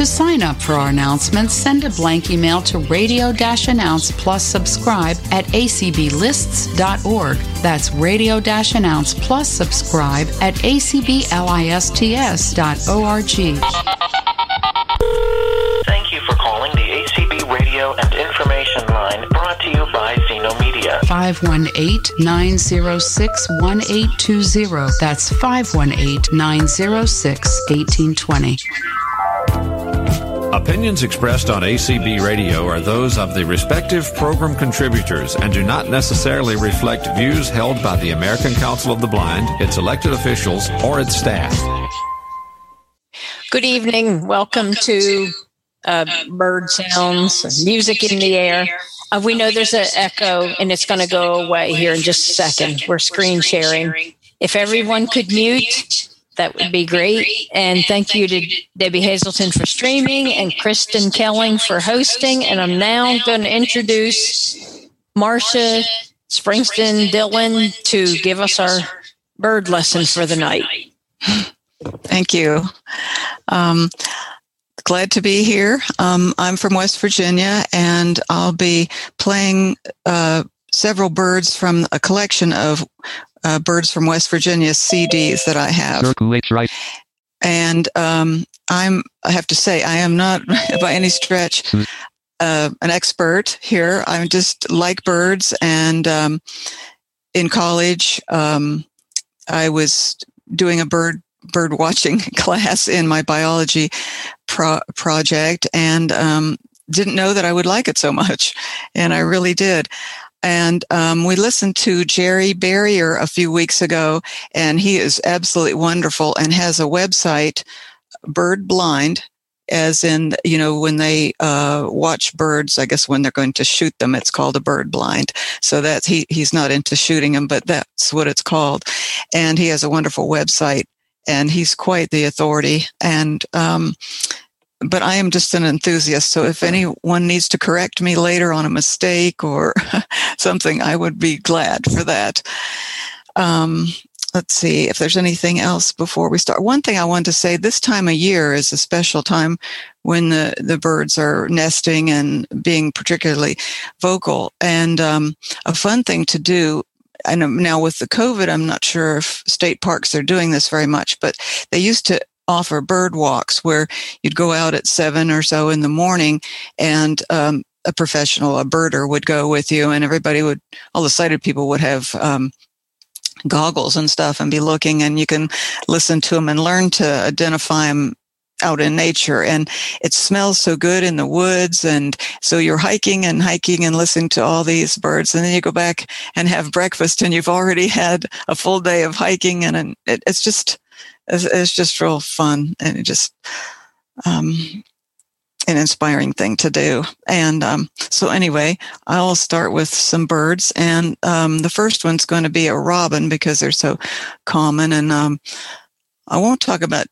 To sign up for our announcements, send a blank email to radio announce plus subscribe at acblists.org. That's radio announce plus subscribe at acblists.org. Thank you for calling the ACB Radio and Information Line brought to you by Zeno Media. 518 906 1820. That's 518 906 1820. Opinions expressed on ACB Radio are those of the respective program contributors and do not necessarily reflect views held by the American Council of the Blind, its elected officials, or its staff. Good evening. Welcome to uh, bird sounds, music in the air. Uh, we know there's an echo and it's going to go away here in just a second. We're screen sharing. If everyone could mute, that would be great. And thank you to Debbie Hazelton for streaming and Kristen Kelling for hosting. And I'm now going to introduce Marcia Springston Dillon to give us our bird lesson for the night. Thank you. Um, glad to be here. Um, I'm from West Virginia, and I'll be playing uh, several birds from a collection of uh, birds from West Virginia CDs that I have. Right. And um, I'm, I have to say, I am not by any stretch Hmm. uh, an expert here. I'm just like birds, and um, in college, um, I was doing a bird bird watching class in my biology pro- project, and um, didn't know that I would like it so much, and I really did. And um, we listened to Jerry Berrier a few weeks ago, and he is absolutely wonderful and has a website, Bird Blind, as in, you know, when they uh, watch birds, I guess when they're going to shoot them, it's called a bird blind. So that's, he, he's not into shooting them, but that's what it's called. And he has a wonderful website, and he's quite the authority. And, um, but I am just an enthusiast. So if anyone needs to correct me later on a mistake or something, I would be glad for that. Um, let's see if there's anything else before we start. One thing I wanted to say this time of year is a special time when the, the birds are nesting and being particularly vocal. And um, a fun thing to do and now with the COVID, I'm not sure if state parks are doing this very much, but they used to offer bird walks where you'd go out at seven or so in the morning and um, a professional, a birder would go with you and everybody would, all the sighted people would have um, goggles and stuff and be looking and you can listen to them and learn to identify them out in nature. And it smells so good in the woods and so you're hiking and hiking and listening to all these birds and then you go back and have breakfast and you've already had a full day of hiking and it, it's just it's, it's just real fun and it just um, an inspiring thing to do. And um, so, anyway, I'll start with some birds. And um, the first one's going to be a robin because they're so common. And um, I won't talk about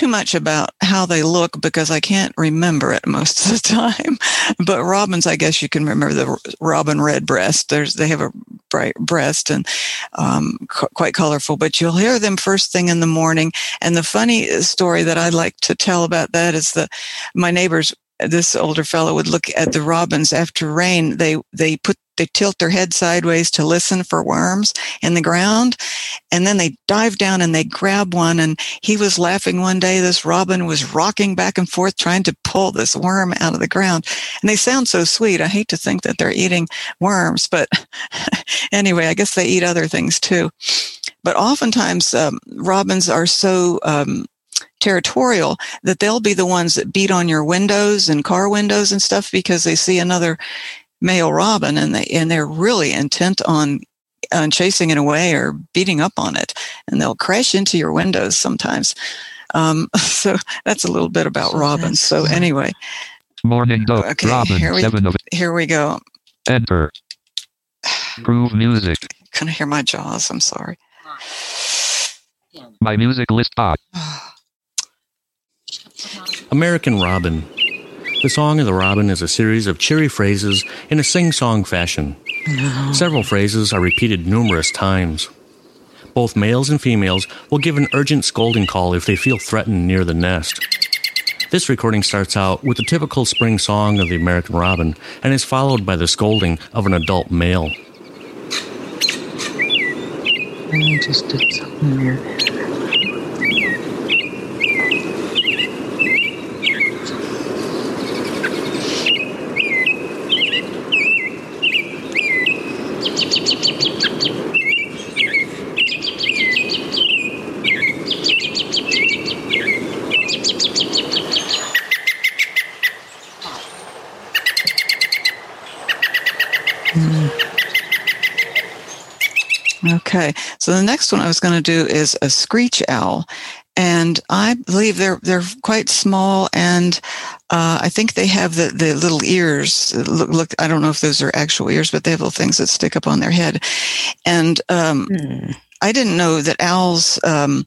too much about how they look because I can't remember it most of the time. But robins, I guess you can remember the robin redbreast. There's they have a bright breast and um, quite colorful. But you'll hear them first thing in the morning. And the funny story that I like to tell about that is that my neighbors, this older fellow, would look at the robins after rain. They they put they tilt their head sideways to listen for worms in the ground, and then they dive down and they grab one. And he was laughing one day. This robin was rocking back and forth trying to pull this worm out of the ground. And they sound so sweet. I hate to think that they're eating worms, but anyway, I guess they eat other things too. But oftentimes, um, robins are so um, territorial that they'll be the ones that beat on your windows and car windows and stuff because they see another male robin and they and they're really intent on on chasing it away or beating up on it and they'll crash into your windows sometimes um, so that's a little bit about robins so anyway Morning Dove. okay Robin. here we, Seven of here we go Enter. Groove music. couldn't hear my jaws i'm sorry My music list ah. American Robin. The Song of the Robin is a series of cheery phrases in a sing song fashion. Several phrases are repeated numerous times. Both males and females will give an urgent scolding call if they feel threatened near the nest. This recording starts out with the typical spring song of the American robin and is followed by the scolding of an adult male. I just did something weird. Okay, so the next one I was going to do is a screech owl, and I believe they're they're quite small, and uh, I think they have the, the little ears. Look, look, I don't know if those are actual ears, but they have little things that stick up on their head, and um, Hmm. I didn't know that owls. Um,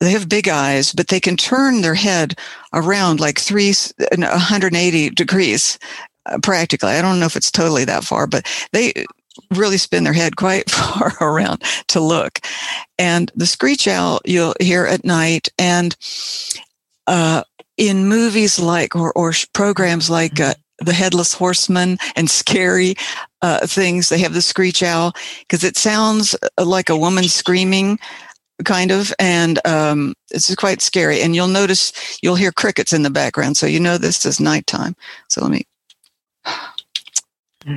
they have big eyes, but they can turn their head around like three, 180 degrees, uh, practically. I don't know if it's totally that far, but they really spin their head quite far around to look. And the screech owl you'll hear at night, and uh, in movies like or, or programs like uh, The Headless Horseman and scary uh, things, they have the screech owl because it sounds uh, like a woman screaming kind of and um, it's quite scary and you'll notice you'll hear crickets in the background so you know this is nighttime so let me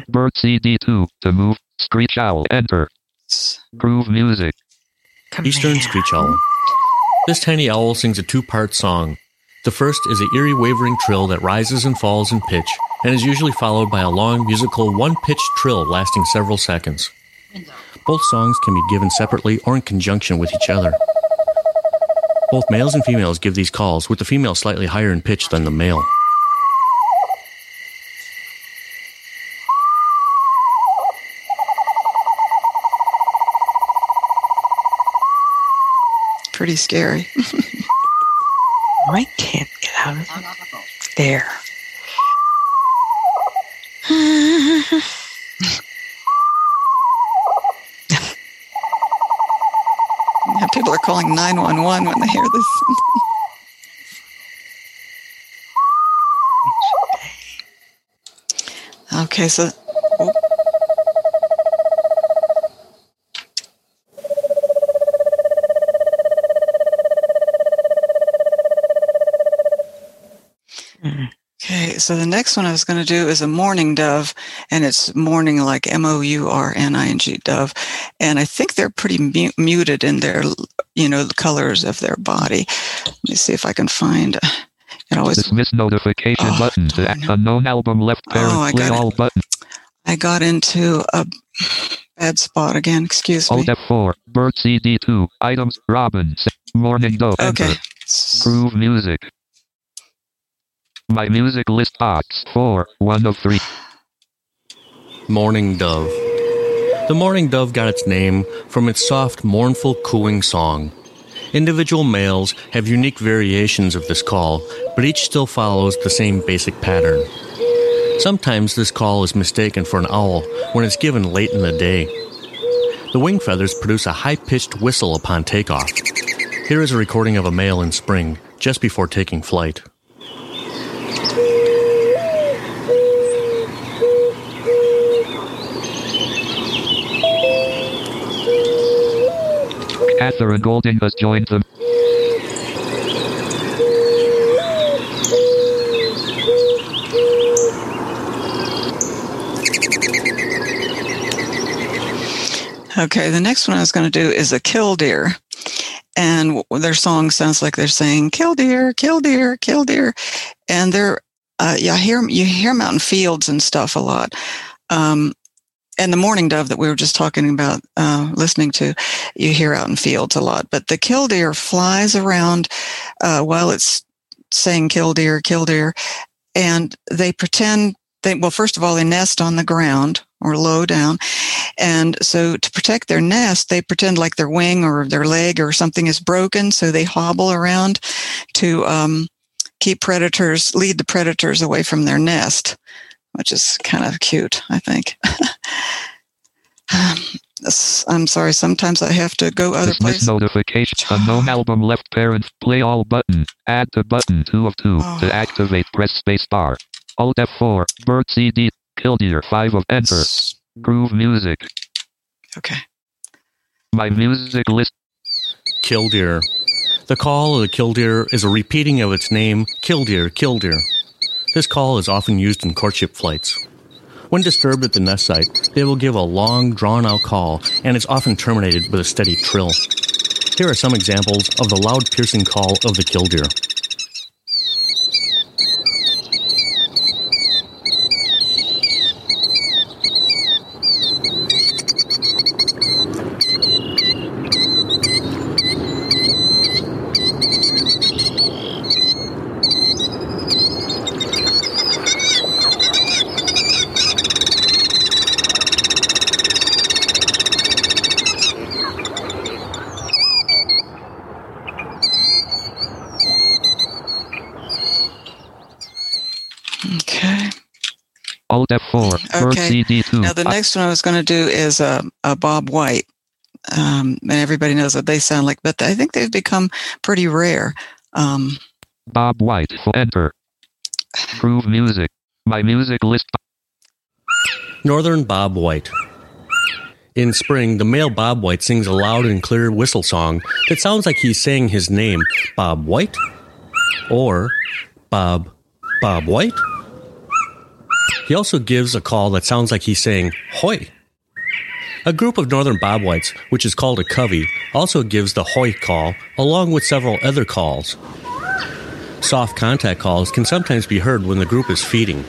Bird CD2 to move. Screech owl. Enter. Groove music. Eastern Screech Owl. This tiny owl sings a two part song. The first is an eerie wavering trill that rises and falls in pitch and is usually followed by a long musical one-pitch trill lasting several seconds. Both songs can be given separately or in conjunction with each other. Both males and females give these calls, with the female slightly higher in pitch than the male. Pretty scary I can't get out of. There. Yeah, people are calling 911 when they hear this okay so oh. Okay, so the next one I was going to do is a mourning dove, and it's mourning like M O U R N I N G dove, and I think they're pretty mu- muted in their, you know, the colors of their body. Let me see if I can find. It always. Dismiss notification Oh, button. Unknown album left parent. Oh, I play got it. button. I got into a bad spot again. Excuse me. Alt F4. Bird CD2. Items. Robins. Morning dove. Okay. Enter. Groove music. My music list box. 4. 1 of 3. Mourning Dove. The mourning dove got its name from its soft, mournful cooing song. Individual males have unique variations of this call, but each still follows the same basic pattern. Sometimes this call is mistaken for an owl when it's given late in the day. The wing feathers produce a high pitched whistle upon takeoff. Here is a recording of a male in spring, just before taking flight. Catherine Golding has joined them. Okay, the next one I was going to do is a killdeer. And their song sounds like they're saying killdeer, killdeer, killdeer. And they're, uh, yeah, hear, you hear them out in fields and stuff a lot. Um, and the mourning dove that we were just talking about, uh, listening to, you hear out in fields a lot. But the killdeer flies around uh, while it's saying killdeer, killdeer. And they pretend they, well, first of all, they nest on the ground or low down. And so to protect their nest, they pretend like their wing or their leg or something is broken. So they hobble around to um, keep predators, lead the predators away from their nest, which is kind of cute, I think. Um, I'm sorry. Sometimes I have to go other Dismiss places. notification. Unknown album left parent. Play all button. Add to button 2 of 2. Oh. To activate, press space bar. Alt F4. Bird CD. Killdeer 5 of enter. Groove music. Okay. My music list. Killdeer. The call of the killdeer is a repeating of its name, killdeer, killdeer. This call is often used in courtship flights. When disturbed at the nest site, they will give a long, drawn out call, and it's often terminated with a steady trill. Here are some examples of the loud, piercing call of the killdeer. Okay. Alt F4. Bird Okay. CD 2. Now the next one I was going to do is uh, uh, Bob White, um, and everybody knows what they sound like, but I think they've become pretty rare. Um, Bob White. For enter. Groove music. My music list. Northern Bob White. In spring, the male Bob White sings a loud and clear whistle song that sounds like he's saying his name, Bob White, or Bob Bob White. He also gives a call that sounds like he's saying hoy. A group of northern bobwhites, which is called a covey, also gives the hoy call along with several other calls. Soft contact calls can sometimes be heard when the group is feeding.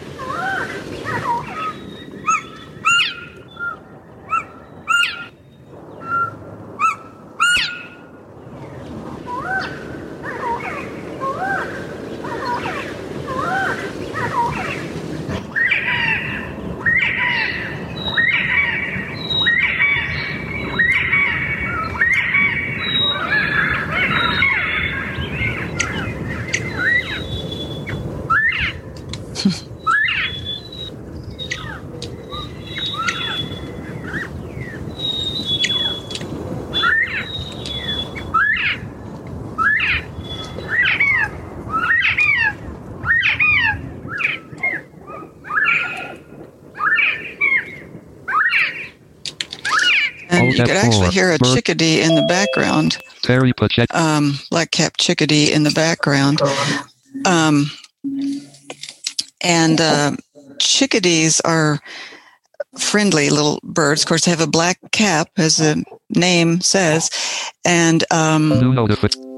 You could actually hear a chickadee in the background, um, black cap chickadee in the background. Um, and uh, chickadees are friendly little birds. Of course, they have a black cap, as the name says, and um,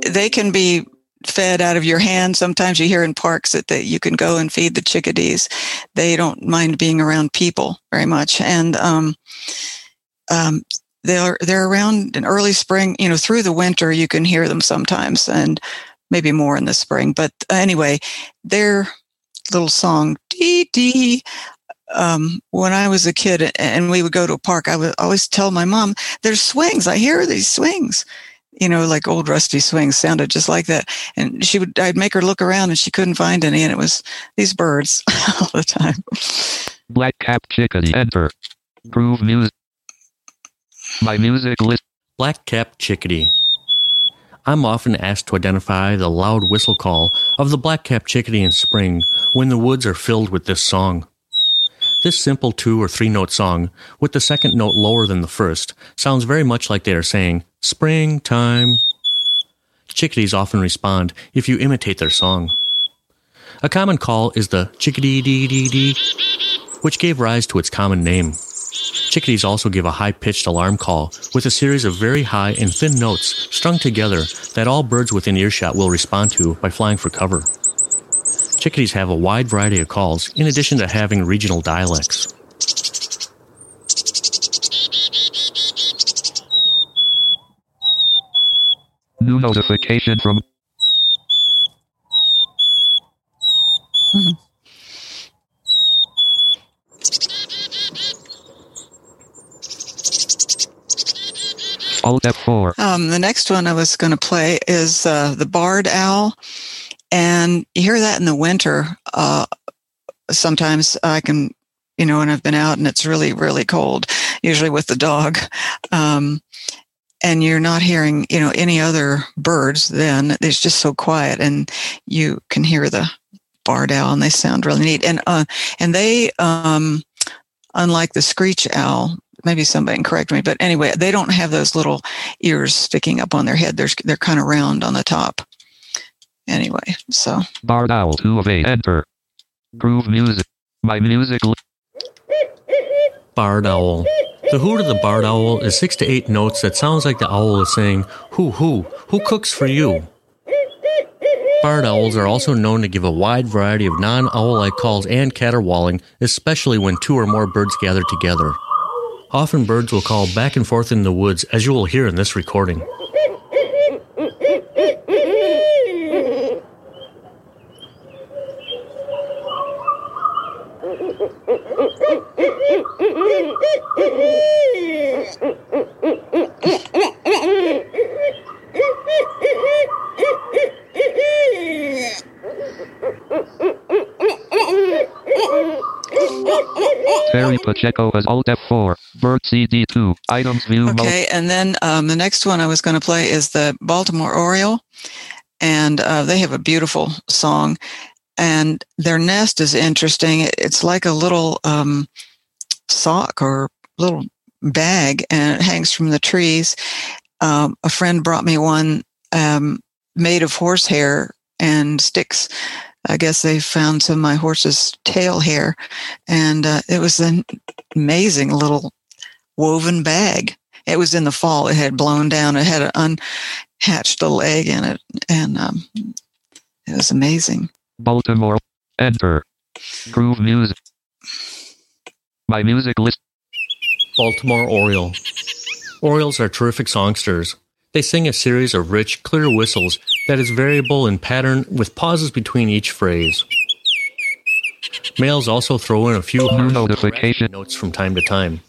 they can be fed out of your hand. Sometimes you hear in parks that they, you can go and feed the chickadees. They don't mind being around people very much, and um, um, they're they're around in early spring. You know, through the winter you can hear them sometimes, and maybe more in the spring. But anyway, their little song dee dee. Um, when I was a kid and we would go to a park, I would always tell my mom, "There's swings. I hear these swings." you know, like old rusty swings sounded just like that. And she would, I'd make her look around and she couldn't find any. And it was these birds all the time. Black Cap Chickadee. Enter. Groove music. My music list. Black capped chickadee. I'm often asked to identify the loud whistle call of the black capped chickadee in spring when the woods are filled with this song. This simple two or three note song, with the second note lower than the first, sounds very much like they are saying, Springtime. Chickadees often respond if you imitate their song. A common call is the chickadee dee dee dee, which gave rise to its common name. Chickadees also give a high pitched alarm call with a series of very high and thin notes strung together that all birds within earshot will respond to by flying for cover. Chickadees have a wide variety of calls in addition to having regional dialects. New notification from. Mm-hmm. Alt F4. Um, the next one I was going to play is uh, the barred owl. And you hear that in the winter. Uh, sometimes I can, you know, when I've been out and it's really, really cold, usually with the dog. Um, and you're not hearing, you know, any other birds then. It's just so quiet and you can hear the barred owl and they sound really neat. And, uh, and they, um, unlike the screech owl, maybe somebody can correct me, but anyway, they don't have those little ears sticking up on their head. They're, they're kind of round on the top. Anyway, so. Barred owl, two of eight, enter. Groove music. My music. li- Barred owl. The hoot of the barred owl is six to eight notes that sounds like the owl is saying, Who, who, who cooks for you? Barred owls are also known to give a wide variety of non owl like calls and caterwauling, especially when two or more birds gather together. Often birds will call back and forth in the woods, as you will hear in this recording. Terry Pacheco as Alt F4. Bird CD2. Items view. Okay, and then um, the next one I was going to play is the Baltimore Oriole, and uh, they have a beautiful song, and their nest is interesting. It's like a little um, sock or little bag, and it hangs from the trees. Um, a friend brought me one um, made of horsehair and sticks. I guess they found some of my horse's tail hair, and uh, it was an amazing little woven bag. It was in the fall. It had blown down. It had an unhatched little egg in it, and um, it was amazing. Baltimore. Enter. Groove music. My music list. Baltimore Oriole. Orioles are terrific songsters. They sing a series of rich, clear whistles that is variable in pattern with pauses between each phrase. Males also throw in a few harsh notes from time to time.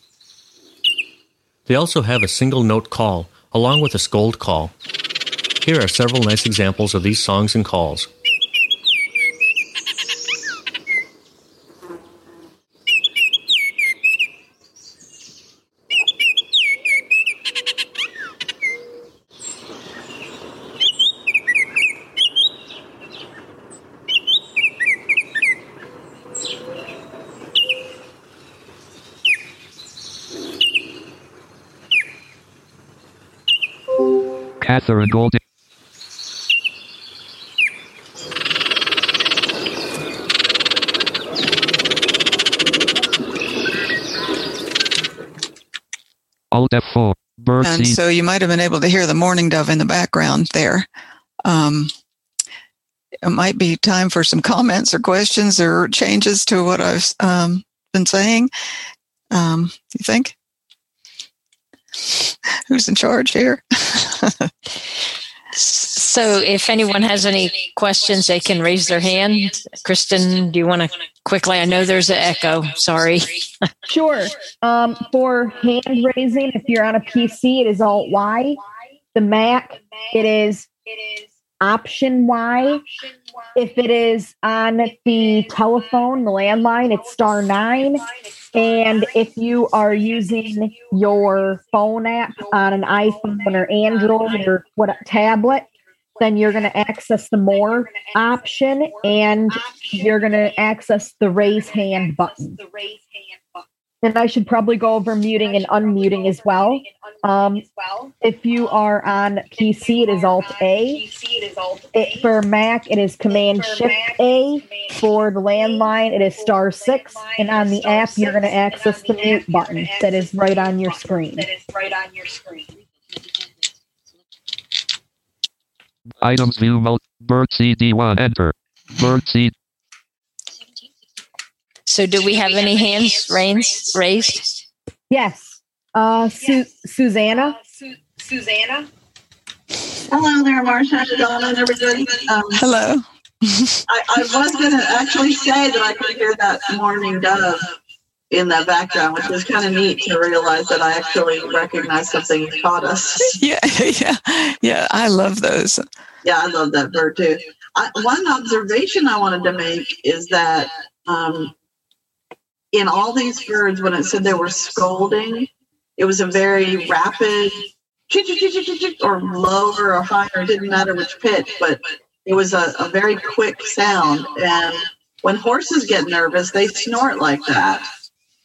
They also have a single note call, along with a scold call. Here are several nice examples of these songs and calls. Catherine Golding. Alt F4. Bird And so you might have been able to hear the mourning dove in the background there. Um, it might be time for some comments or questions or changes to what I've um, been saying. Um, you think? Who's in charge here? So if anyone has any questions, they can raise their hand. Kristen, do you want to quickly? I know there's an echo. Sorry. Sure. Um, for hand raising, if you're on a PC, it is Alt Y. The Mac, it is Option Y. If it is on the telephone, the landline, it's star nine. And if you are using your phone app on an iPhone or Android or what tablet, then you're going to access the more option and you're going to access the raise hand button. And I should probably go over muting and unmuting as well. Um, if you are on PC, it is Alt A. It, for Mac, it is Command Shift A. For the landline, it is Star Six. And on the app, you're going to access the mute button that is right on your screen. Items view mode. Bird CD1. Enter. Bird seed. So do we have any hands raised? Raised? Yes. Uh, Su- Susanna. Susanna. Hello there, Marcia, Donna, and everybody. Um, Hello. I, I was going to actually say that I could hear that mourning dove in that background, which was kind of neat to realize that I actually recognized something you taught us. Yeah, yeah, yeah. I love those. Yeah, I love that bird too. I, one observation I wanted to make is that um, in all these birds, when it said they were scolding, it was a very rapid or lower or higher. It didn't matter which pitch, but it was a, a very quick sound. And when horses get nervous, they snort like that.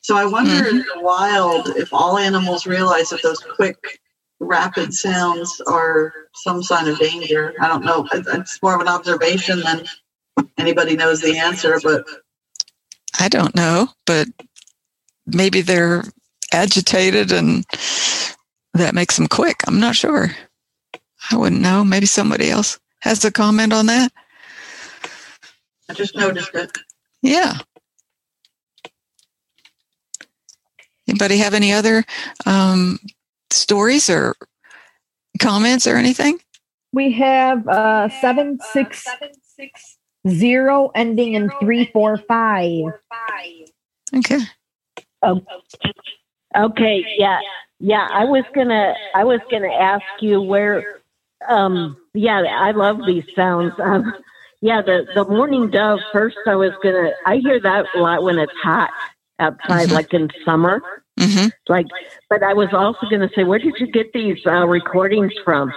So I wonder mm-hmm. in the wild if all animals realize that those quick, rapid sounds are some sign of danger. I don't know. It's more of an observation than anybody knows the answer, but I don't know, but maybe they're agitated and that makes them quick. I'm not sure. I wouldn't know. Maybe somebody else has a comment on that. I just noticed it. Yeah. Anybody have any other um, stories or comments or anything? We have uh, seven six zero ending in three four five. Okay. Oh, okay. Yeah. Yeah. I was gonna. I was gonna ask you where. Um. Yeah. I love these sounds. Um, yeah. The the mourning dove. First, I was gonna. I hear that a lot when it's hot outside, mm-hmm. like in summer. Mm-hmm. Like, but I was also going to say, where did you get these uh, recordings from?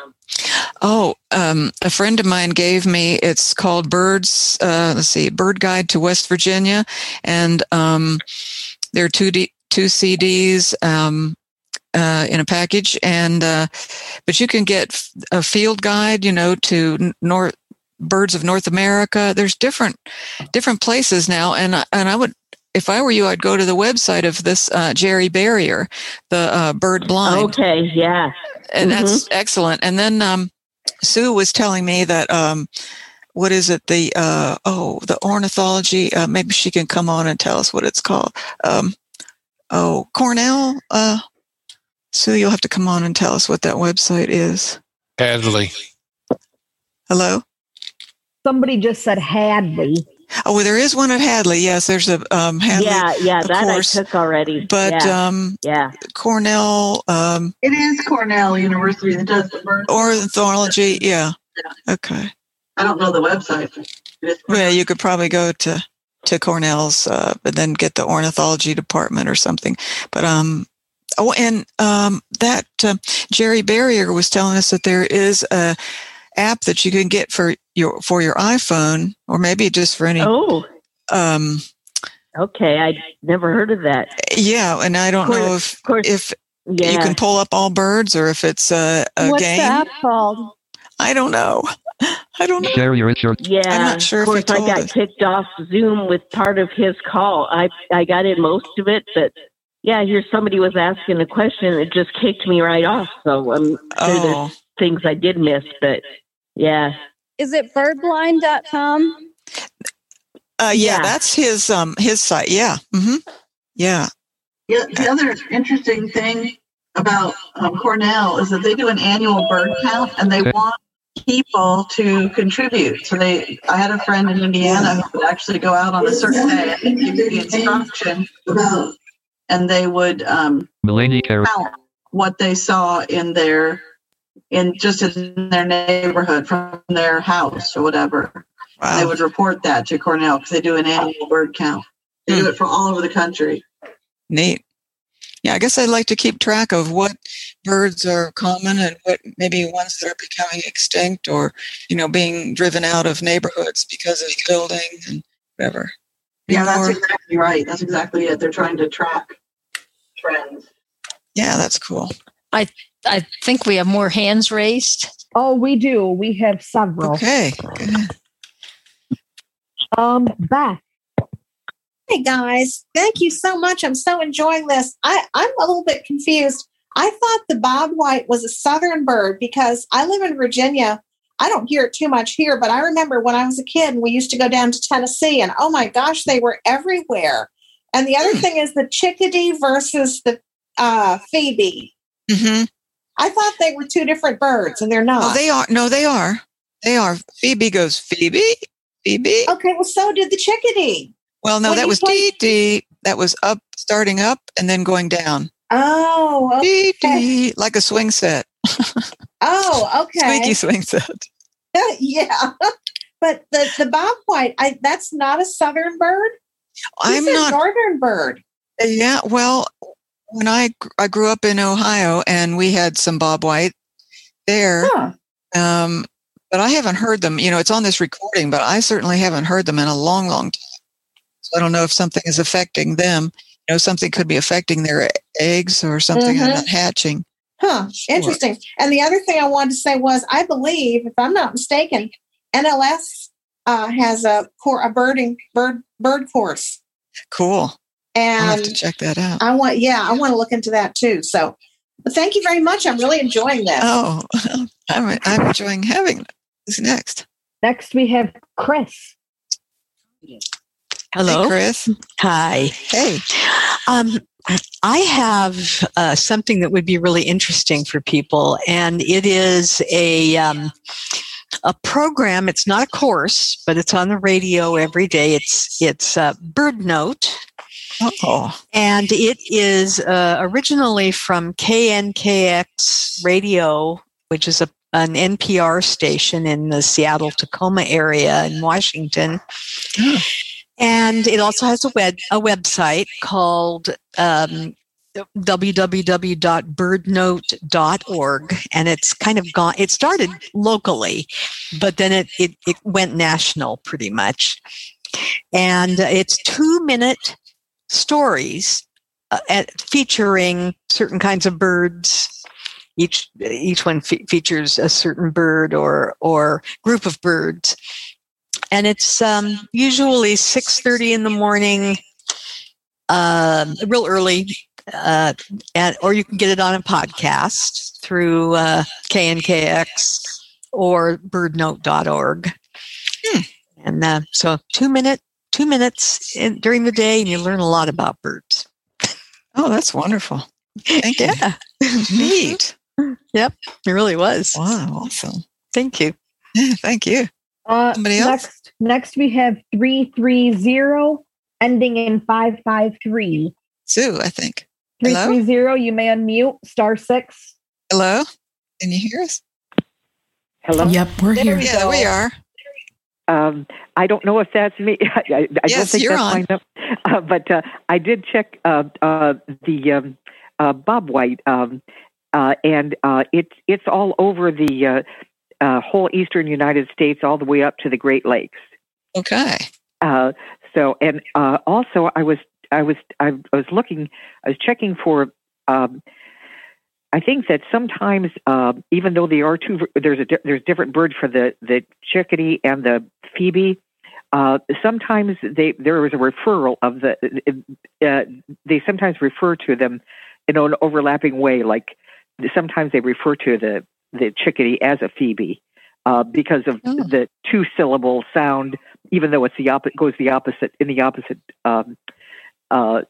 Oh, um, a friend of mine gave me. It's called Birds. Uh, let's see, Bird Guide to West Virginia, and um, there are two D, two CDs um, uh, in a package, and uh, but you can get a field guide, you know, to North birds of North America. There's different different places now, and and I would if I were you, I'd go to the website of this uh, Jerry Berrier, the uh, bird blind. Okay, yeah, and mm-hmm. that's excellent. And then um, Sue was telling me that um, what is it? The uh, oh, the ornithology. Uh, maybe she can come on and tell us what it's called. Um, oh, Cornell. Uh, Sue, you'll have to come on and tell us what that website is. Hadley. Hello. Somebody just said Hadley. Oh, well, there is one at Hadley. Yes, there's a um, Hadley. Yeah, yeah, that course. I took already. But yeah. um, yeah, Cornell. Um, it is Cornell University that does the bird ornithology. Yeah. yeah. Okay. I don't know the website. Yeah, you could probably go to to Cornell's, uh, but then get the ornithology department or something. But um, oh, and um, that uh, Jerry Berrier was telling us that there is a app that you can get for your for your iPhone or maybe just for any. Oh. Um, okay, I never heard of that. Yeah, and I don't course, know if course, if yeah. you can pull up all birds or if it's a, a What's game. What's the app called? I don't know. I don't know. Jerry Richard. Yeah, I'm not sure. Of course, I got it. kicked off Zoom with part of his call. I I got in most of it, but yeah, here somebody was asking a question. It just kicked me right off. So I'm sure oh. there's things I did miss, but yeah. Is it birdblind.com? Uh, yeah, yeah, that's his um his site. Yeah. Mm-hmm. Yeah. Yeah. The other interesting thing about um, Cornell is that they do an annual bird count, and they want people to contribute. So they, I had a friend in Indiana who would actually go out on a certain day and give the instruction about, and they would um, count what they saw in their in just in their neighborhood from their house or whatever. Wow. They would report that to Cornell because they do an annual bird count. They hmm. do it for all over the country. Neat. Yeah, I guess I'd like to keep track of what birds are common and what maybe ones that are becoming extinct or, you know, being driven out of neighborhoods because of building and whatever. Yeah, that's exactly right. That's exactly it. They're trying to track trends. Yeah, that's cool. I I think we have more hands raised. Oh, we do. We have several. Okay. Um, Beth. Hey guys, thank you so much. I'm so enjoying this. I, I'm a little bit confused. I thought the bobwhite was a southern bird because I live in Virginia. I don't hear it too much here, but I remember when I was a kid and we used to go down to Tennessee, and oh my gosh, they were everywhere. And the other hmm. thing is the chickadee versus the uh, phoebe. Mm-hmm. I thought they were two different birds, and they're not. Oh, they are. No, they are. They are. Phoebe goes Phoebe. Phoebe. Okay. Well, so did the chickadee. Well, no, that was play- dee That was up, starting up, and then going down. Oh, okay. Dee like a swing set. oh, okay. Squeaky swing set. yeah, but the the bobwhite, I that's not a southern bird. I'm not northern bird. Yeah, well, when I I grew up in Ohio and we had some Bob White there. Um, but I haven't heard them. You know, it's on this recording, but I certainly haven't heard them in a long, long time. So I don't know if something is affecting them. You know, something could be affecting their eggs or something Mhm. not hatching. Huh. Interesting. And the other thing I wanted to say was, I believe, if I'm not mistaken, NLS uh, has a cor- a birding bird bird course, Cool. I'll have to check that out. I want yeah, I want to look into that too. So, but thank you very much. I'm really enjoying this. Oh, I'm, I'm enjoying having that. Who's next? Next, we have Chris. Hello, Chris. Hi. Hey. Um, I have uh, something that would be really interesting for people, and it is a um, a program. It's not a course, but it's on the radio every day. It's it's uh, Bird Note. Oh. And it is uh, originally from KNKX Radio, which is a, an NPR station in the Seattle Tacoma area in Washington. And it also has a web a website called um, www.birdnote.org and it's kind of gone it started locally but then it, it, it went national pretty much and it's two minute stories uh, at, featuring certain kinds of birds. Each each one fe- features a certain bird or or group of birds. And it's um, usually 6.30 in the morning um, real early uh, and or you can get it on a podcast through uh, knkx or birdnote.org and uh, so two minute two minutes in, during the day and you learn a lot about birds Oh, that's wonderful. Thank you. yeah Neat. yep it really was Wow, awesome. thank you Yeah, thank you. Uh, Somebody else? Next, next we have three three zero, ending in five five three. Sue, I think. Three Hello? You may unmute. Star six. Hello? Can you hear us? Hello. Yep, we're There here. we Yeah, there we are. Um, I don't know if that's me. I, I, I don't Yes, think you're that's on. my. Uh, but uh, I did check uh, uh, the um, uh, Bob White, um, uh, and uh, it's it's all over the uh, uh, whole eastern United States, all the way up to the Great Lakes. Okay. Uh, so, and uh, also, I was I was I was looking, I was checking for. Um, I think that sometimes, uh, even though they are two, there's a there's different birds for the the chickadee and the phoebe. Uh, sometimes they there was a referral of the. Uh, they sometimes refer to them in an overlapping way. Like sometimes they refer to the the chickadee as a phoebe uh, because of Oh. the two syllable sound, even though it's the opposite goes the opposite in the opposite um, uh,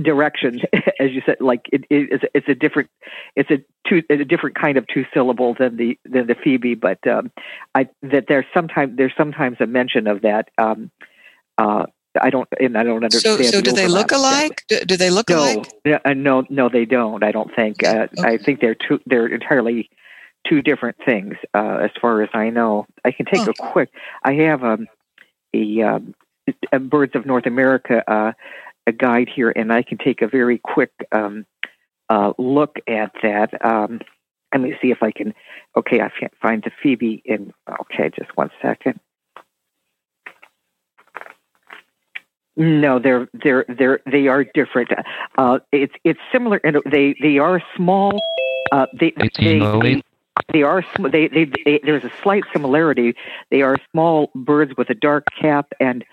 direction, as you said. Like it, it's, it's a different, it's a two, it's a different kind of two syllable than the than the phoebe. But um, I that there's sometimes there's sometimes a mention of that. Um, uh, I don't, and I don't understand. so the do they look alike? Do, do they look No, alike? uh, no, no, they don't. I don't think. Uh, I think they're two. They're entirely two different things, uh, as far as I know. I can take Oh. a quick. I have um, a, um, a Birds of North America uh, a guide here, and I can take a very quick um, uh, look at that. Um, let me see if I can. Okay, I can't find the Phoebe in. Okay, just one second. No, they're they're they're they are different. Uh, it's it's similar, and they they are small. Uh, they they, 1808. they are they, they they there's a slight similarity. They are small birds with a dark cap and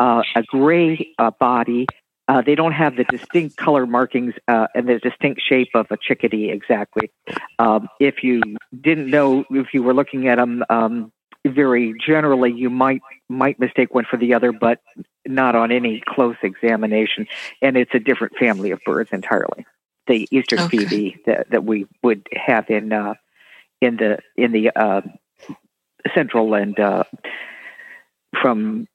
uh, a gray uh, body. Uh, they don't have the distinct color markings uh, and the distinct shape of a chickadee exactly. Um, if you didn't know, if you were looking at them um, very generally, you might might mistake one for the other, but not on any close examination. And it's a different family of birds entirely. The eastern Okay. phoebe that, that we would have in uh, in the in the uh, central and uh, from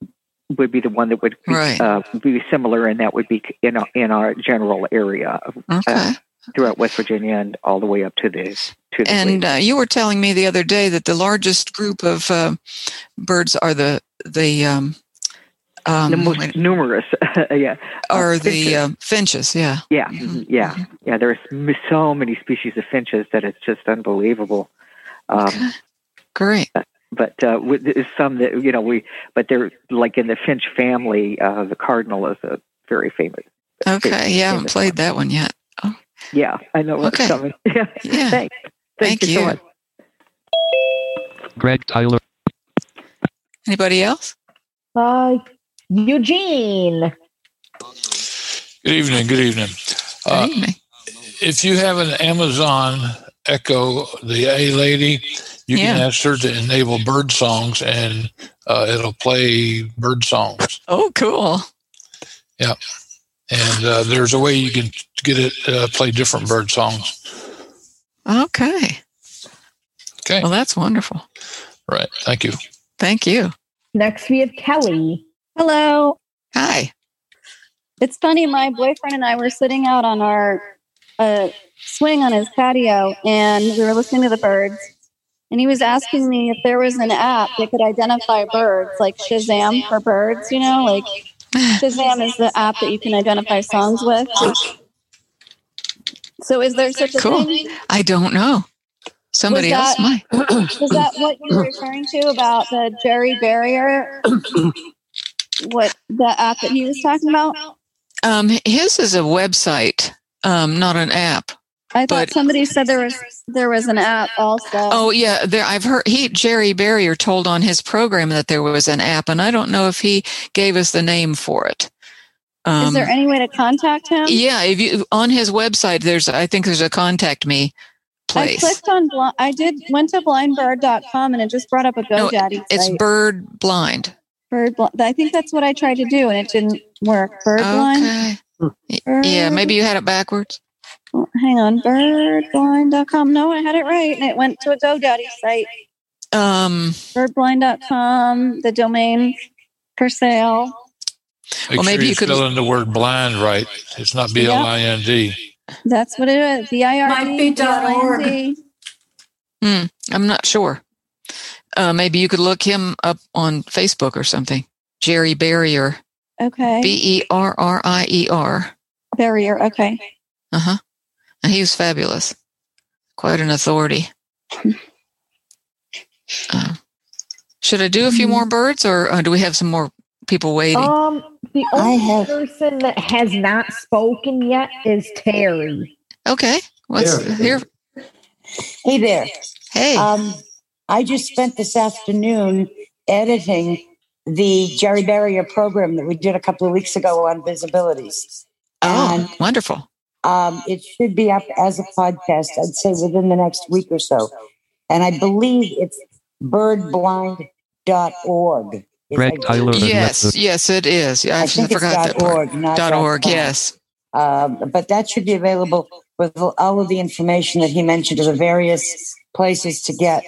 would be the one that would be, Right. uh, be similar, and that would be in our, in our general area Okay. uh, throughout West Virginia and all the way up to the to the And uh, you were telling me the other day that the largest group of uh, birds are the the um, Um, the most numerous, yeah, Uh, the finches. uh, finches. Yeah. yeah, mhm, yeah, yeah. There's m- so many species of finches that it's just unbelievable. Um, Great. But uh, with, there's some that you know we, but they're like in the finch family. Uh, the cardinal is a very famous. Okay. Yeah, I haven't played that one yet. Oh. Yeah, I know what's Okay. coming. Yeah, Yeah. thanks. Thank, Thank you so you. much. Greg Tyler. Anybody else? Uh, Eugene. Good evening. Good evening. Uh, If you have an Amazon Echo, the A lady, you can Yeah. ask her to enable bird songs, and uh, it'll play bird songs. Oh, cool. Yeah, and uh, there's a way you can get it uh, play different bird songs. Okay. Okay. Well, that's wonderful. Right. Thank you. Thank you. Next, we have Kelly. Hello. Hi. It's funny. My boyfriend and I were sitting out on our uh, swing on his patio, and we were listening to the birds. And he was asking me if there was an app that could identify birds, like Shazam for birds. You know, like Shazam is the app that you can identify songs with. So, is there such a Cool. thing? I don't know. Somebody else might. Was that what you were referring to about the Jerry Berrier? what the app that he was talking about? Um, his is a website, um, not an app. I thought somebody said there was there was an app also. Oh yeah, there. I've heard he Jerry Berrier told on his program that there was an app, and I don't know if he gave us the name for it. Um, Is there any way to contact him? Yeah, if you on his website, there's I think there's a contact me I clicked on I did went to blindbird.com and it just brought up a No, GoDaddy it's site. Bird Blind. Bird bl- I think that's what I tried to do and it didn't work. Bird blind. Okay. Yeah, maybe you had it backwards. Oh, hang on, birdblind.com. No, I had it right, and it went to a GoDaddy site. Um, birdblind.com, the domain for sale. Make Well, sure maybe you you could- spell in the word blind right. It's not B L I N D. That's what it is. B I R Might be dot org. Hmm, I'm not sure. Uh, maybe you could look him up on Facebook or something. Jerry Berrier. Okay. B E R R I E R. Berrier. Okay. Uh huh. And he was fabulous. Quite an authority. Uh, should I do a few more birds, or uh, do we have some more people waiting? Um, the only person that has not spoken yet is Terry. Okay. What's Terry. here? Hey there. Hey. Um, I just spent this afternoon editing the Jerry Berrier program that we did a couple of weeks ago on visibilities. Oh, wonderful. Um, it should be up as a podcast, I'd say within the next week or so. And I believe it's birdblind.org. Greg Tyler. Yes, yes, it is. I, I think it's forgot that dot part. org, not dot dot org. com. Yes. Um, but that should be available with all of the information that he mentioned of the various places to get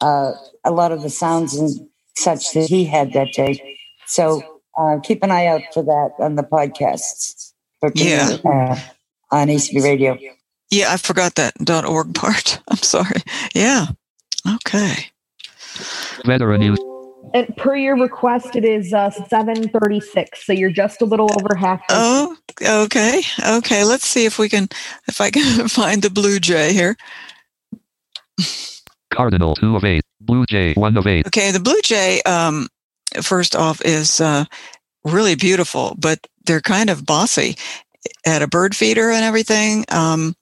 uh, a lot of the sounds and such that he had that day. So uh, keep an eye out for that on the podcasts. For Yeah. uh, on ACB Radio. Yeah, I forgot that dot org part. I'm sorry. Yeah. Okay. Veteran news. And per your request, it is uh, seven thirty six. So you're just a little over half. Oh, okay. Okay. Let's see if we can, if I can find the blue jay here. Cardinal 2 of 8. Blue Jay 1 of 8. Okay. The blue jay, um, first off, is uh, really beautiful, but they're kind of bossy at a bird feeder and everything. Um,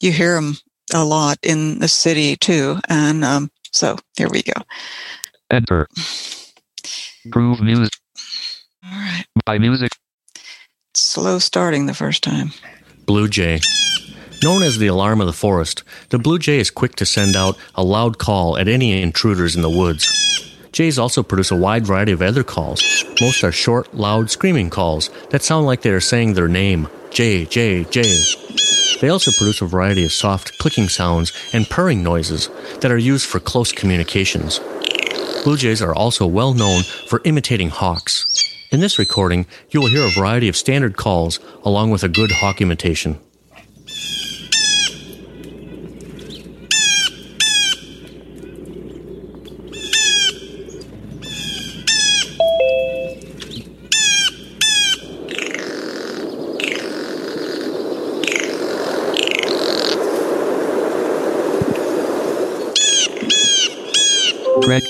you hear them a lot in the city too. And um, so here we go. Enter. Groove music. All right. By music. Slow starting the first time. Blue jay. Known as the alarm of the forest, the blue jay is quick to send out a loud call at any intruders in the woods. Jays also produce a wide variety of other calls. Most are short, loud, screaming calls that sound like they are saying their name Jay, Jay, Jay. They also produce a variety of soft clicking sounds and purring noises that are used for close communications. Blue jays are also well known for imitating hawks. In this recording, you will hear a variety of standard calls along with a good hawk imitation.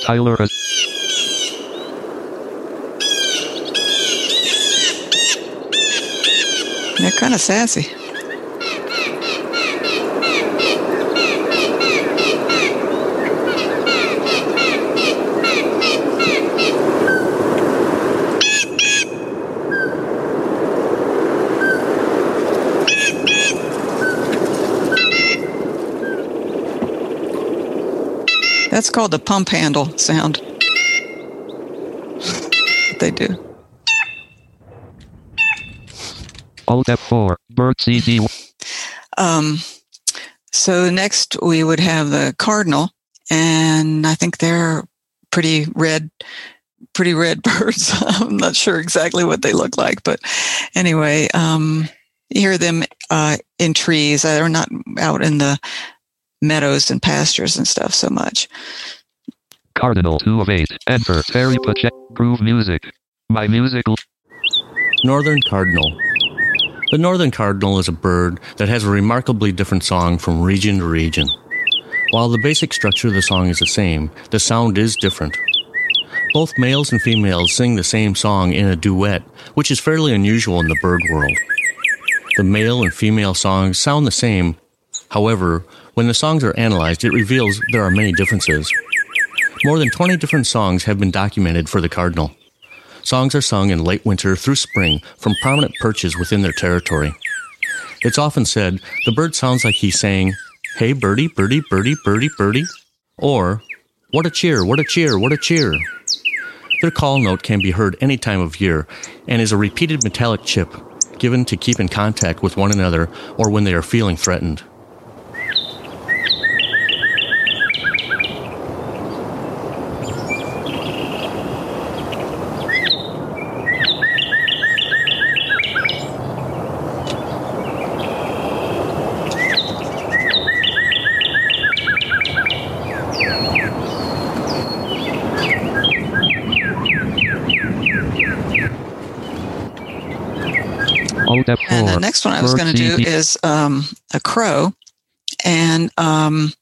Tyler. They're kind of sassy. Called the pump handle sound. they do. Alt F4. Bird CD. Um, so next we would have the cardinal, and I think they're pretty red, pretty red birds. I'm not sure exactly what they look like, but anyway, um, you hear them uh, in trees. They're not out in the meadows and pastures and stuff so much. Cardinal 2 of 8. Enter. Terry Pache. Groove music. My musical. Northern Cardinal. The northern cardinal is a bird that has a remarkably different song from region to region. While the basic structure of the song is the same, the sound is different. Both males and females sing the same song in a duet, which is fairly unusual in the bird world. The male and female songs sound the same. However, when the songs are analyzed, it reveals there are many differences. More than 20 different songs have been documented for the cardinal. Songs are sung in late winter through spring from prominent perches within their territory. It's often said the bird sounds like he's saying, Hey birdie, birdie, birdie, birdie, birdie, or What a cheer, what a cheer, what a cheer. Their call note can be heard any time of year and is a repeated metallic chip given to keep in contact with one another or when they are feeling threatened. Alt F4. And the next one I was Bird going to do is um, a crow, and um,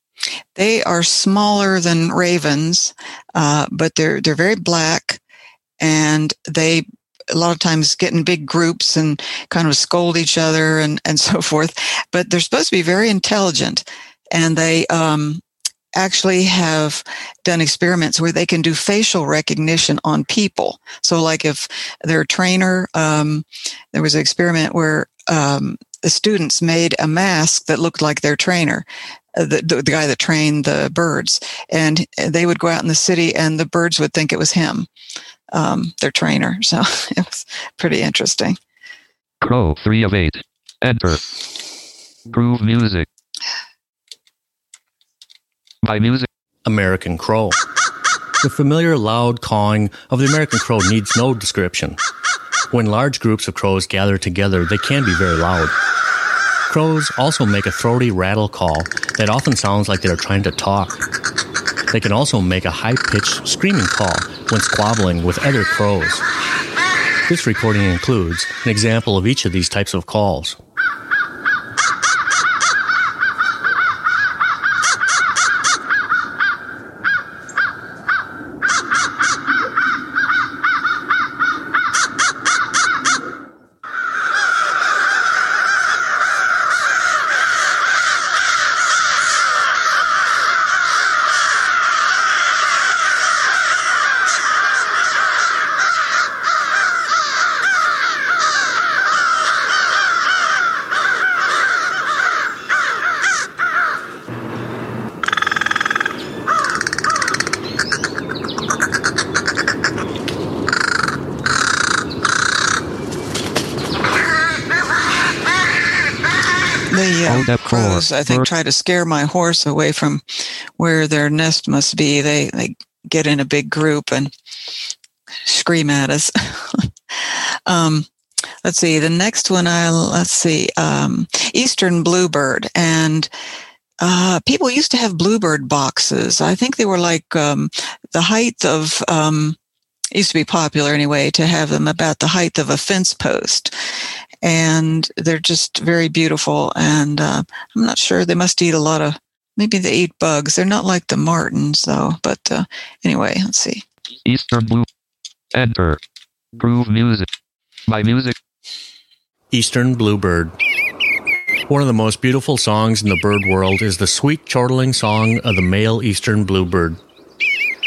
they are smaller than ravens, uh, but they're they're very black, and they a lot of times get in big groups and kind of scold each other and and so forth. But they're supposed to be very intelligent, and they um, actually have done experiments where they can do facial recognition on people. So, like if their trainer, um, there was an experiment where um, the students made a mask that looked like their trainer. uh, The, the, the guy that trained the birds, and they would go out in the city, and the birds would think it was him, um, their trainer. So it was pretty interesting. Crow 3 of 8. Enter. Groove music. My music. American crow. the familiar loud cawing of the American crow needs no description. When large groups of crows gather together, they can be very loud. Crows also make a throaty rattle call that often sounds like they're trying to talk. They can also make a high pitched screaming call when squabbling with other crows. This recording includes an example of each of these types of calls. The Hold up for crows, I think, try to scare my horse away from where their nest must be. They they get in a big group and scream at us. um, let's see. The next one, I let's see, um, Eastern bluebird, and uh, people used to have bluebird boxes. I think they were like um, the height of. Um, used to be popular anyway to have them about the height of a fence post and they're just very beautiful and uh, i'm not sure they must eat a lot of maybe they eat bugs. They're not like the martins though. But uh, anyway, let's see. Eastern Blue. Enter. Groove music. My music. Eastern Bluebird. One of the most beautiful songs in the bird world is the sweet chortling song of the male eastern bluebird.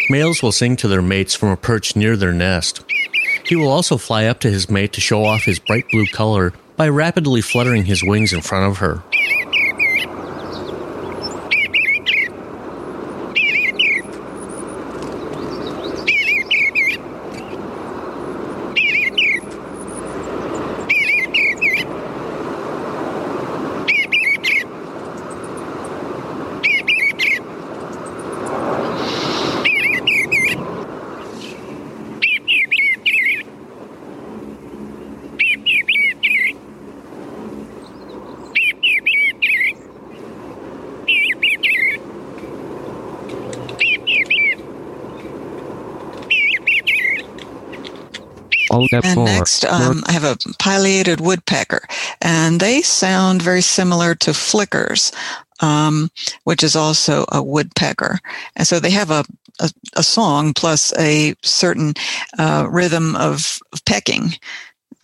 Males will sing to their mates from a perch near their nest. He will also fly up to his mate to show off his bright blue color by rapidly fluttering his wings in front of her. And next, um, I have a pileated woodpecker, and they sound very similar to flickers, um, which is also a woodpecker. And so they have a, a, a song plus a certain uh, rhythm of, of pecking.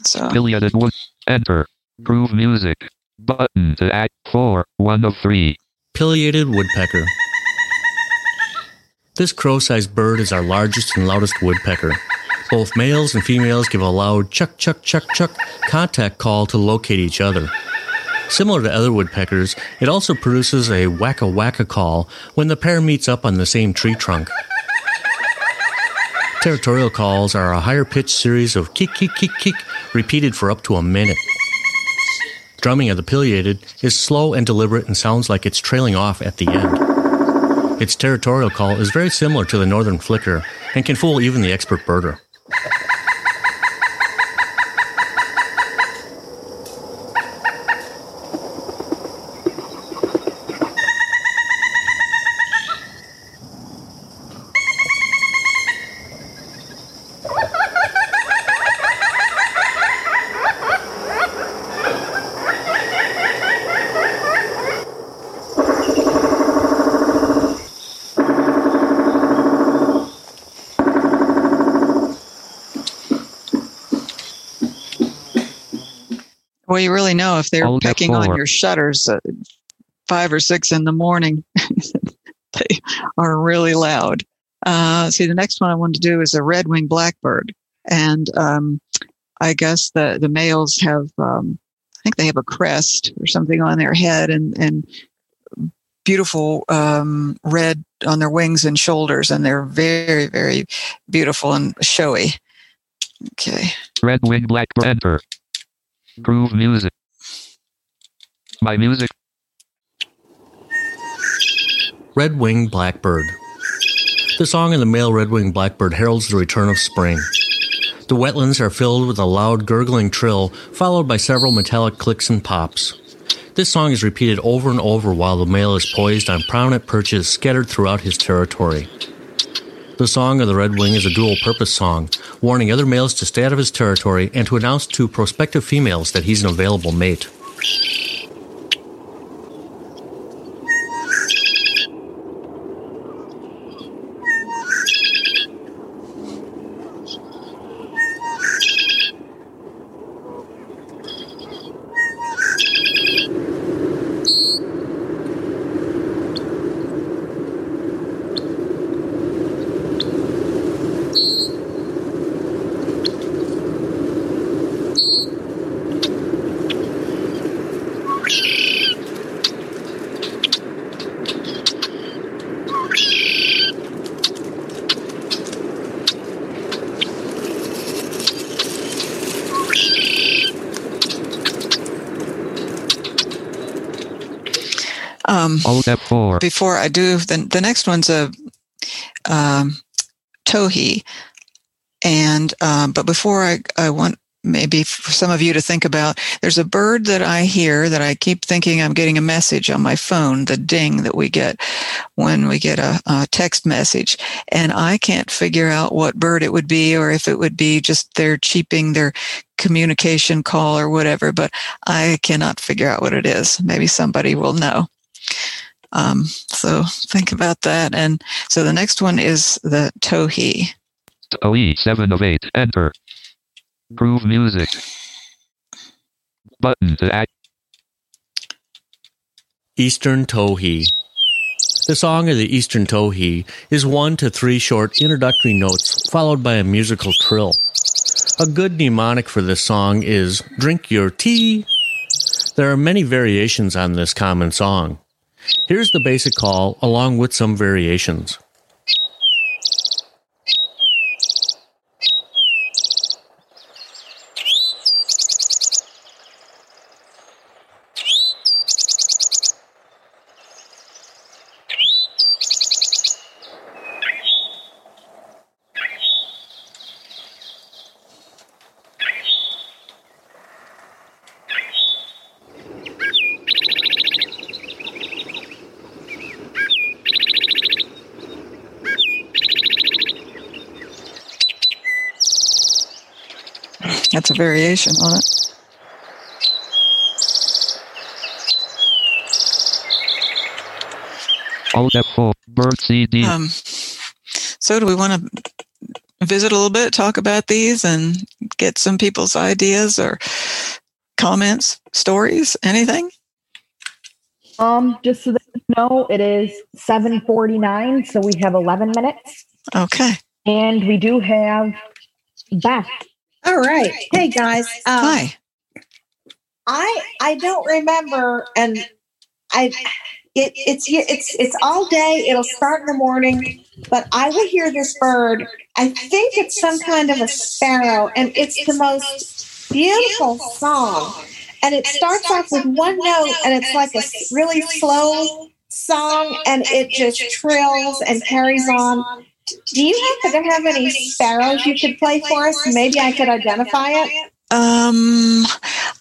So, Pileated wood. Enter. Groove music. Button to act 4. 1 of 3. Pileated woodpecker. This crow sized bird is our largest and loudest woodpecker. Both males and females give a loud chuck, chuck, chuck, chuck contact call to locate each other. Similar to other woodpeckers, it also produces a wacka wacka call when the pair meets up on the same tree trunk. Territorial calls are a higher pitched series of kick, kick, kick, kick, repeated for up to a minute. Drumming of the pileated is slow and deliberate and sounds like it's trailing off at the end. Its territorial call is very similar to the northern flicker and can fool even the expert birder. Well, you really know if they're pecking on your shutters at five or six in the morning. they are really loud. Uh, see, the next one I wanted to do is a red winged blackbird. And um, I guess the, the males have, um, I think they have a crest or something on their head and, and beautiful um, red on their wings and shoulders. And they're very, very beautiful and showy. Okay. Red winged blackbird. Groove music. My music. Red winged blackbird. The song of the male red winged blackbird heralds the return of spring. The wetlands are filled with a loud gurgling trill, followed by several metallic clicks and pops. This song is repeated over and over while the male is poised on prominent perches scattered throughout his territory. The song of the Red Wing is a dual purpose song, warning other males to stay out of his territory and to announce to prospective females that he's an available mate. Um, step four. Before I do, the, the next one's a um, towhee. And, um, but before I, I want maybe for some of you to think about, there's a bird that I hear that I keep thinking I'm getting a message on my phone, the ding that we get when we get a, a text message. And I can't figure out what bird it would be or if it would be just they're cheaping their communication call or whatever, but I cannot figure out what it is. Maybe somebody will know. Um, so think about that. And so the next one is the Towhee. OE 7 of 8. Enter. Groove music. Button to act. Eastern Towhee. The song of the Eastern Towhee is one to three short introductory notes followed by a musical trill. A good mnemonic for this song is drink your tea. There are many variations on this common song. Here's the basic call along with some variations. A variation on it. Alt F4. Bird CD. Um, so, do we want to visit a little bit, talk about these, and get some people's ideas or comments, stories, anything? Um, just so that you know, it is 749, so we have 11 minutes. Okay. And we do have Beth. All right. Hey guys. Um, Hi. I I don't remember, and I it it's it's it's all day. It'll start in the morning, but I will hear this bird. I think it's some kind of a sparrow, and it's the most beautiful song. And it starts off with one note, and it's like a really slow song, and it just trills and carries on. Do you happen to have any sparrows you could play for us? Maybe I could identify it. Um,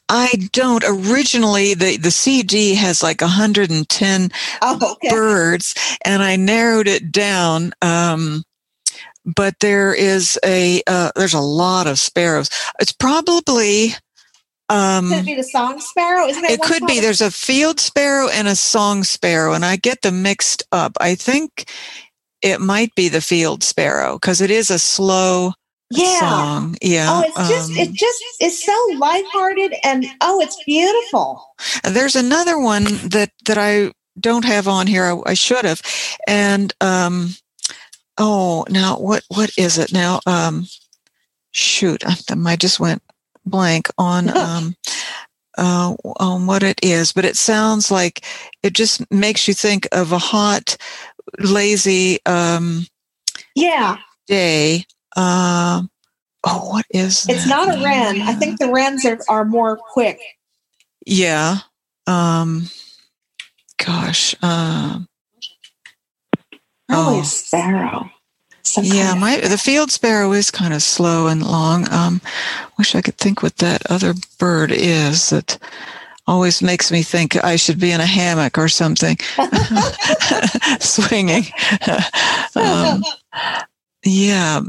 I don't. Originally, the the CD has like 110 oh, okay. birds, and I narrowed it down. Um, but there is a uh, there's a lot of sparrows. It's probably. Um, could it be the song sparrow? Isn't it could be. There's a field sparrow and a song sparrow, and I get them mixed up. I think it might be the field sparrow because it is a slow yeah. song. Yeah. Oh, it's just um, it just is so lighthearted and oh, it's beautiful. There's another one that that I don't have on here. I, I should have, and um, oh, now what what is it now? Um, shoot, I, I just went blank on um. Uh, on what it is, but it sounds like it just makes you think of a hot, lazy um, yeah day. Uh, oh, what is? It's that? not a wren. I think the wrens are, are more quick. Yeah. Um, gosh. Um, a sparrow. Some yeah, my the field sparrow is kind of slow and long. Um, wish I could think what that other bird is that always makes me think I should be in a hammock or something, swinging. um, yeah,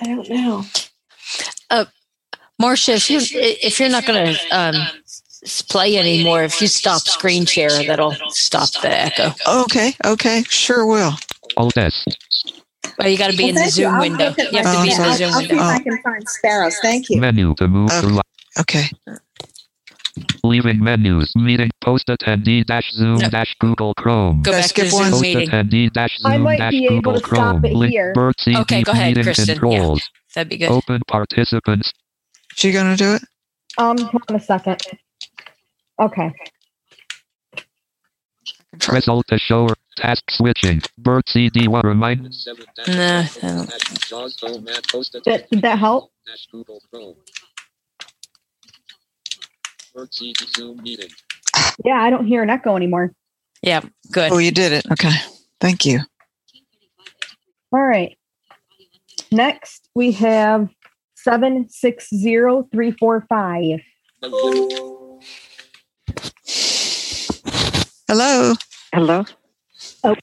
I don't know. Uh, Marcia, if you if you're not going to um, play anymore, if you stop screen share, that'll stop the echo. Okay, okay, sure will. Alt S. Well, you got to be Well, in the thank you. Zoom window. You have to my- be in yeah, the I'll- Zoom I'll see if window. I can find sparrows. Thank you. Menu to move to Okay. Leaving menus. Meeting post attendee dash Zoom dash Google Chrome. Go back to Zoom Post meeting. attendee dash I Zoom might dash be able Google to stop Chrome. it Link here. Bird CD Okay, go ahead, meeting Kristen. Yeah. That'd be good. Open participants. She gonna do it? Um, hold on a second. Okay. Press Alt to show task switching. Bird CD one remind. Nah, I don't- Did, did that help? Yeah, I don't hear an echo anymore. Yeah, good. Oh, you did it. Okay. Thank you. All right. Next, we have 760345. Hello. Hello. Oh,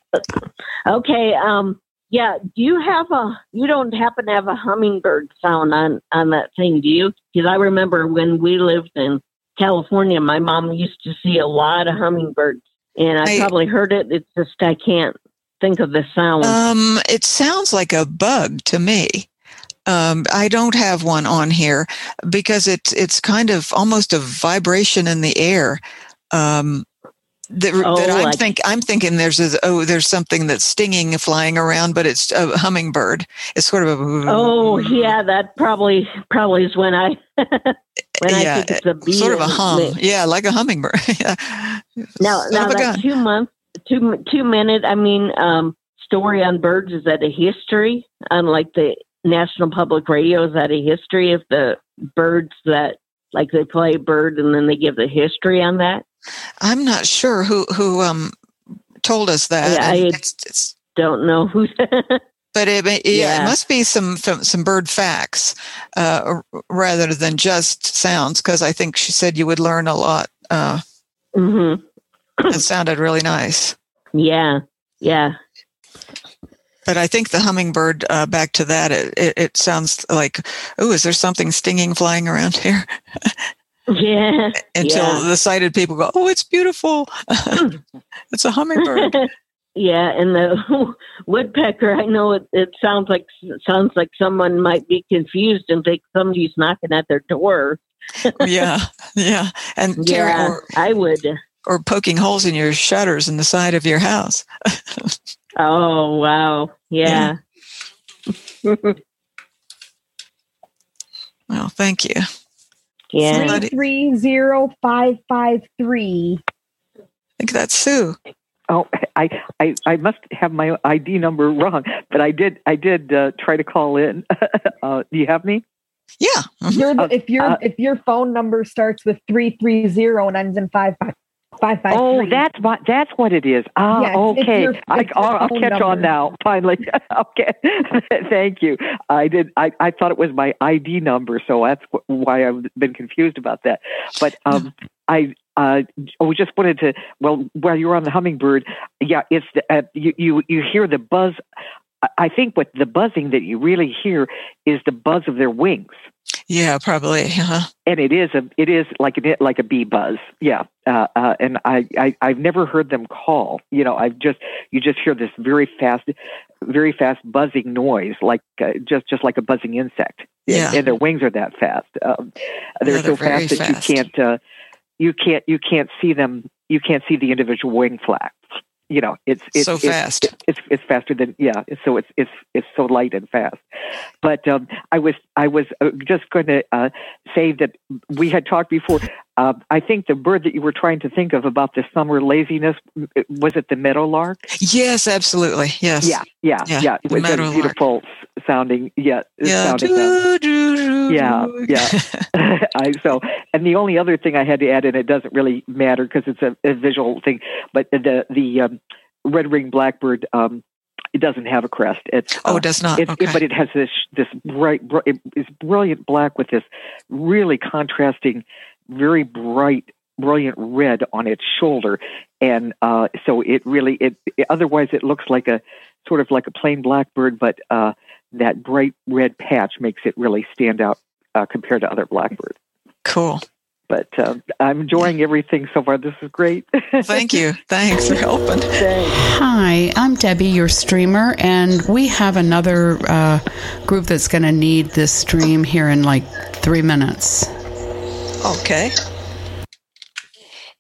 okay. Um. Yeah. Do you have a? You don't happen to have a hummingbird sound on on that thing, do you? Because I remember when we lived in California, my mom used to see a lot of hummingbirds and I, I- probably heard it. It's just I can't think of the sound. Um, it sounds like a bug to me. Um, I don't have one on here because it's it's kind of almost a vibration in the air. Um, that, Oh, that I'm like- think I'm thinking there's a, oh there's something that's stinging flying around, but it's a hummingbird. It's sort of a oh yeah, that probably probably is when I when I yeah, think it's a bee. sort of a hum. it- Yeah, like a hummingbird. yeah. Now, Son now that gun. two month, two two minute. I mean, um, story on birds is that a history? Unlike the National Public Radio, is that a history of the birds that like they play bird and then they give the history on that? I'm not sure who who um told us that. Yeah, I it's, it's, don't know who. but it, may- yeah, it must be some some, some bird facts uh, rather than just sounds because I think she said you would learn a lot. Uh, mm-hmm. it sounded really nice. Yeah, yeah. But I think the hummingbird, uh, back to that, it, it, it sounds like, oh, is there something stinging flying around here? Yeah. Until yeah. the sighted people go, oh, it's beautiful. it's a hummingbird. Yeah, and the woodpecker. I know it, it sounds like sounds like someone might be confused and think somebody's knocking at their door. yeah, yeah, and tearing- Yeah, or, I would. or poking holes in your shutters in the side of your house. Oh wow, yeah. Well, thank you. Yeah. Three three zero five five three. I think that's Sue. Oh, I, I, I must have my ID number wrong, but I did, I did uh, try to call in. uh, do you have me? Yeah. You're the, if your uh, if your phone number starts with three three zero and ends in five five five five Oh, three. that's what. That's what it is. Ah, Yeah, it's- it's okay. your- I, I'll, I'll catch number. on now. Finally, okay. Thank you. I did. I, I thought it was my ID number, so that's why I've been confused about that. But um, I. Uh, I just wanted to. Well, while you're on the hummingbird, yeah, it's the, uh, you, you. You hear the buzz. I- think what the buzzing that you really hear is the buzz of their wings. Yeah, probably. Uh-huh. and it is a it is like a like a bee buzz yeah uh, uh, and I, I i've never heard them call you know i've just you just hear this very fast very fast buzzing noise like uh, just just like a buzzing insect Yeah. and, and their wings are that fast um, they're Yeah, so they're very fast that fast. you can't uh, you can't you can't see them you can't see the individual wing flaps you know it's it's So it's- fast. it's, it's it's faster than yeah so it's it's it's so light and fast but um, I was I was uh, just going to uh, say that we had talked before. Uh, I think the bird that you were trying to think of about the summer laziness was it the meadowlark? Yes, absolutely. Yes. Yeah, yeah, Yeah, yeah. It the was a beautiful sounding. Yeah, Yeah. sounding, uh, yeah, yeah. I, so, and the only other thing I had to add, and it doesn't really matter because it's a, a visual thing, but the the um, red ringed blackbird. Um, it doesn't have a crest. It's Oh, uh, it does not. It, Okay. but it has this this bright, br- it is brilliant black with this really contrasting, very bright, brilliant red on its shoulder, and uh, so it really it, it. Otherwise, it looks like a sort of like a plain blackbird, but uh, that bright red patch makes it really stand out uh, compared to other blackbirds. Cool. But uh, I'm enjoying everything so far. This is great. Thank you. Thanks for helping. Hi, I'm Debbie, your streamer, and we have another uh, group that's going to need this stream here in like three minutes. Okay.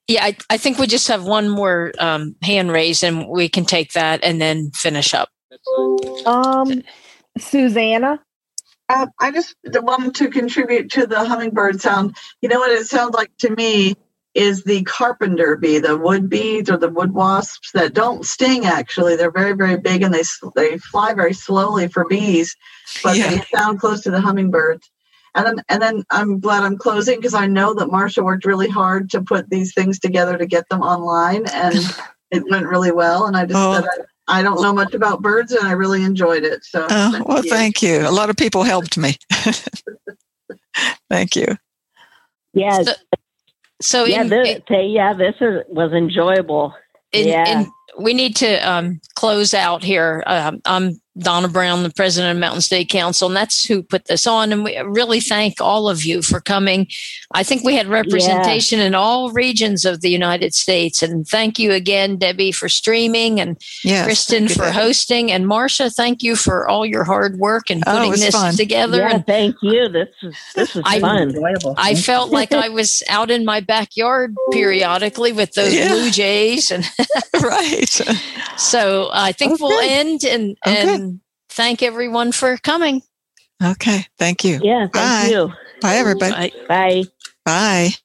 Yeah, I, I think we just have one more um, hand raised and we can take that and then finish up. Um, Susanna. Um, I just wanted to contribute to the hummingbird sound. You know what it sounds like to me is the carpenter bee, the wood bees or the wood wasps that don't sting. Actually, they're very very big and they they fly very slowly for bees, but Yeah. they sound close to the hummingbirds. And then, and then I'm glad I'm closing because I know that Marsha worked really hard to put these things together to get them online, and it went really well. And I just Oh. said I, I don't know much about birds, and I really enjoyed it. So Oh, well, thank you. A lot of people helped me. thank you. Yeah. So, so yeah, in- this, say, yeah, this is, was enjoyable. in, yeah. in, we need to um, close out here. Um, I'm Donna Brown, the president of Mountain State Council, and that's who put this on. And we really thank all of you for coming. I think we had representation yeah. in all regions of the United States. And thank you again, Debbie, for streaming, and yes, Kristen for Debbie. hosting, and Marcia, thank you for all your hard work and oh, putting oh, this fun. together. Yeah, and thank you. This is this is I, fun. I felt like I was out in my backyard periodically with those yeah. blue jays, and right. so I think okay. we'll end and okay. And thank everyone for coming. Okay. Thank you. Yeah. Thank Bye. you. Bye, everybody. Bye. Bye.